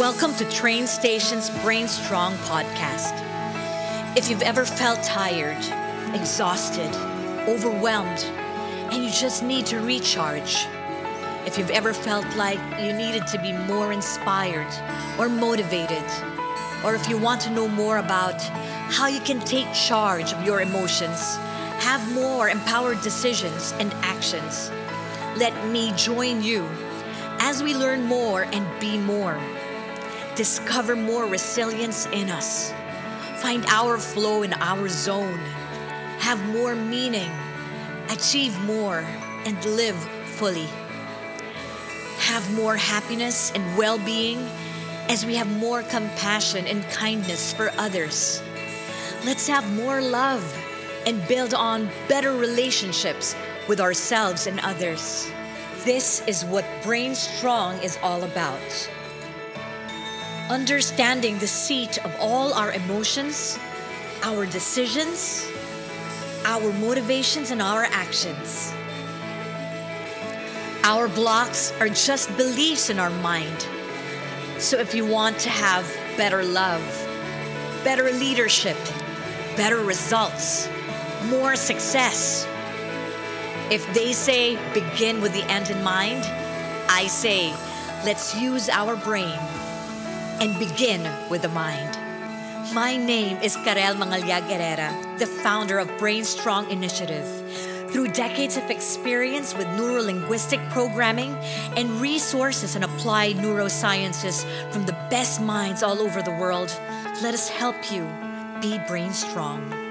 Welcome to Train Station's Brain Strong podcast. If you've ever felt tired, exhausted, overwhelmed, and you just need to recharge, if you've ever felt like you needed to be more inspired or motivated, or if you want to know more about how you can take charge of your emotions, have more empowered decisions and actions, let me join you as we learn more and be more. Discover more resilience in us. Find our flow in our zone. Have more meaning. Achieve more and live fully. Have more happiness and well being as we have more compassion and kindness for others. Let's have more love and build on better relationships with ourselves and others. This is what Brain Strong is all about. Understanding the seat of all our emotions, our decisions, our motivations, and our actions. Our blocks are just beliefs in our mind. So if you want to have better love, better leadership, better results, more success, if they say begin with the end in mind, I say let's use our brain and begin with the mind. My name is Karel Mangalyag Herrera, the founder of Brain Strong Initiative. Through decades of experience with neurolinguistic programming and resources in applied neurosciences from the best minds all over the world, let us help you be brain strong.